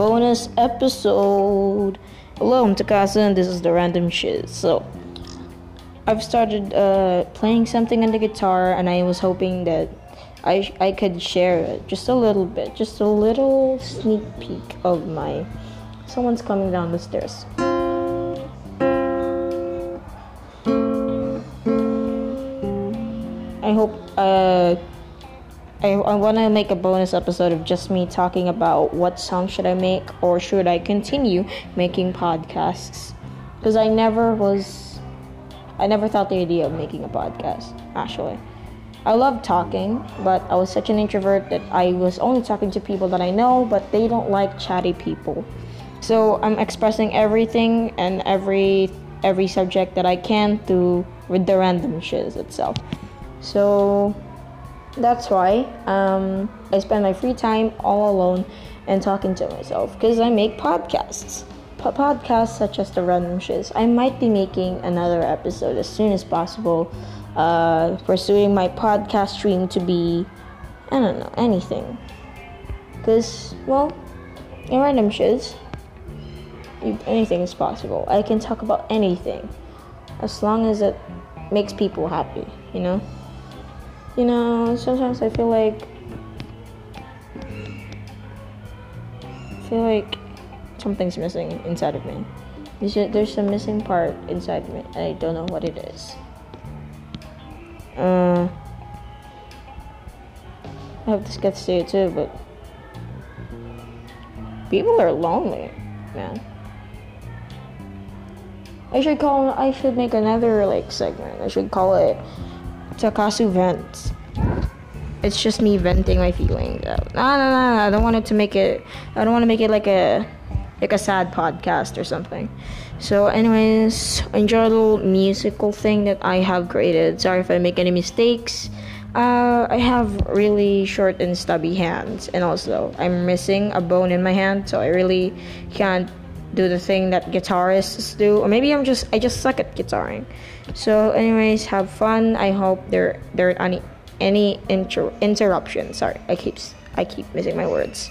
bonus episode. Hello, I'm Takasu, and this is the random shit. So, I've started uh, playing something on the guitar, and I was hoping that I I could share it just a little bit, just a little sneak peek of my. Someone's coming down the stairs. I hope uh, I, I want to make a bonus episode of just me talking about what song should I make or should I continue making podcasts because I never was I never thought the idea of making a podcast actually. I love talking, but I was such an introvert that I was only talking to people that I know, but they don't like chatty people. So I'm expressing everything and every every subject that I can through with the random shiz itself. So that's why um, I spend my free time all alone and talking to myself because I make podcasts. Podcasts such as the Random Shiz. I might be making another episode as soon as possible, uh, pursuing my podcast dream to be, I don't know, anything. Because, well, in Random Shiz, anything is possible. I can talk about anything as long as it makes people happy, you know? You know, sometimes I feel like I feel like something's missing inside of me. There's a, missing part inside me. I don't know what it is. Uh, I hope this gets to you too, but people are lonely, man. I should call. I should make another like segment. I should call it Takasu vents. It's just me venting my feelings. No, no, no, no. I don't want it to make it. I don't want to make it like a like a sad podcast or something. So, anyways, enjoy the little musical thing that I have created. Sorry if I make any mistakes. Uh, I have really short and stubby hands, and also I'm missing a bone in my hand, so I really can't do the thing that guitarists do. Or maybe I'm just I just suck at guitaring. So, anyways, have fun. I hope there there are any any inter- interruptions. Sorry, I keep I keep missing my words.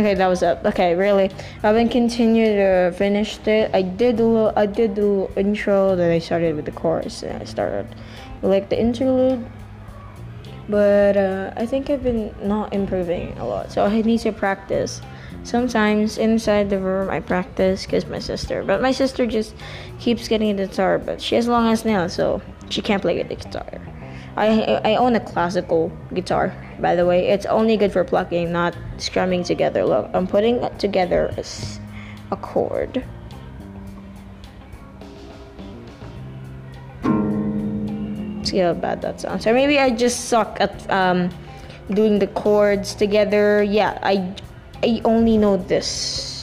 Okay, that was it. Okay, really. I haven't continued to finish it. I did a little, I did the little intro that I started with the chorus and I started like the interlude. But uh, I think I've been not improving a lot, so I need to practice. Sometimes inside the room I practice because my sister, but my sister just keeps getting a guitar, but she has long ass nails, so she can't play the guitar. I I own a classical guitar, by the way. It's only good for plucking, not strumming together. Look, I'm putting together a, a chord. See how bad that sounds. Or maybe I just suck at um, doing the chords together. Yeah, I I only know this.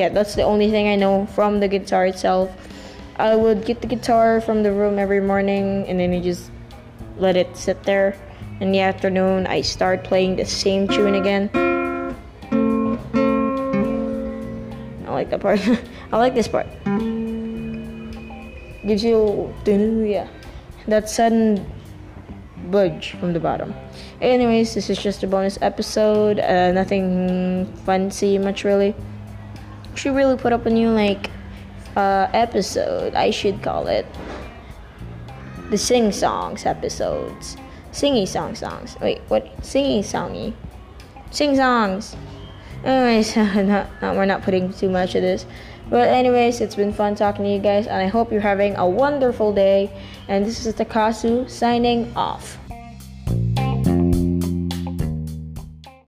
Yeah, that's the only thing I know from the guitar itself. I would get the guitar from the room every morning and then I just let it sit there. In the afternoon, I start playing the same tune again. I like that part. I like this part. Gives you yeah, that sudden budge from the bottom. Anyways, this is just a bonus episode. Uh, nothing fancy much really. Should really put up a new like uh, episode. I should call it the sing songs episodes. Singy song songs. Wait, what? Singing songy. Sing songs. Anyways, not, not, we're not putting too much of this. But anyways, it's been fun talking to you guys, and I hope you're having a wonderful day. And this is Takasu signing off.